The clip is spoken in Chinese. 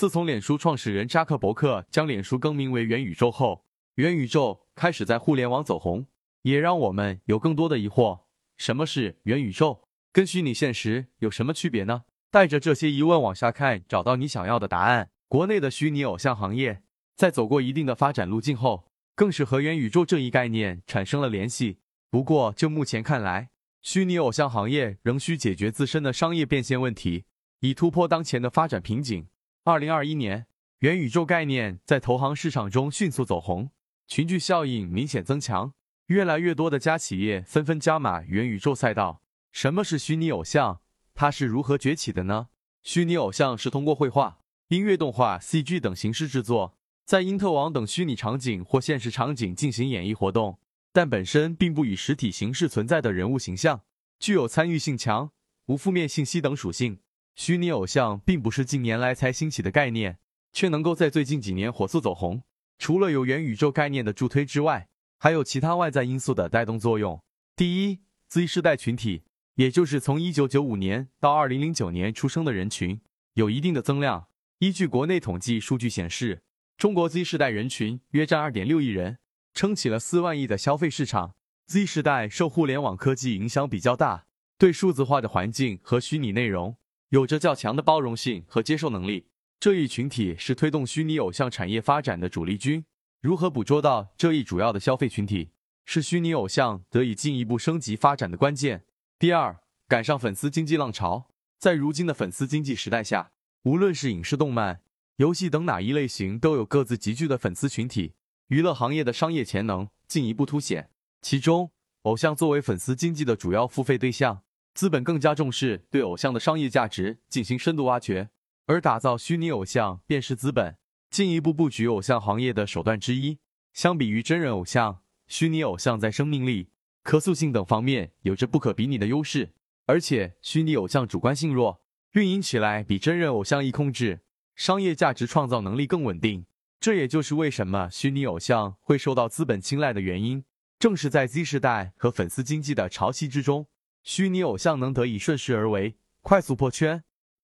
自从脸书创始人扎克伯克将脸书更名为元宇宙后，元宇宙开始在互联网走红，也让我们有更多的疑惑：什么是元宇宙？跟虚拟现实有什么区别呢？带着这些疑问往下看，找到你想要的答案。国内的虚拟偶像行业在走过一定的发展路径后，更是和元宇宙这一概念产生了联系。不过，就目前看来，虚拟偶像行业仍需解决自身的商业变现问题，以突破当前的发展瓶颈。二零二一年，元宇宙概念在投行市场中迅速走红，群聚效应明显增强，越来越多的家企业纷纷加码元宇宙赛道。什么是虚拟偶像？它是如何崛起的呢？虚拟偶像是通过绘画、音乐、动画、CG 等形式制作，在因特网等虚拟场景或现实场景进行演绎活动，但本身并不以实体形式存在的人物形象，具有参与性强、无负面信息等属性。虚拟偶像并不是近年来才兴起的概念，却能够在最近几年火速走红。除了有元宇宙概念的助推之外，还有其他外在因素的带动作用。第一，Z 世代群体。也就是从一九九五年到二零零九年出生的人群有一定的增量。依据国内统计数据显示，中国 Z 世代人群约占二点六亿人，撑起了四万亿的消费市场。Z 世代受互联网科技影响比较大，对数字化的环境和虚拟内容有着较强的包容性和接受能力。这一群体是推动虚拟偶像产业发展的主力军。如何捕捉到这一主要的消费群体，是虚拟偶像得以进一步升级发展的关键。第二，赶上粉丝经济浪潮。在如今的粉丝经济时代下，无论是影视、动漫、游戏等哪一类型，都有各自集聚的粉丝群体。娱乐行业的商业潜能进一步凸显。其中，偶像作为粉丝经济的主要付费对象，资本更加重视对偶像的商业价值进行深度挖掘，而打造虚拟偶像便是资本进一步布局偶像行业的手段之一。相比于真人偶像，虚拟偶像在生命力。可塑性等方面有着不可比拟的优势，而且虚拟偶像主观性弱，运营起来比真人偶像易控制，商业价值创造能力更稳定。这也就是为什么虚拟偶像会受到资本青睐的原因。正是在 Z 时代和粉丝经济的潮汐之中，虚拟偶像能得以顺势而为，快速破圈。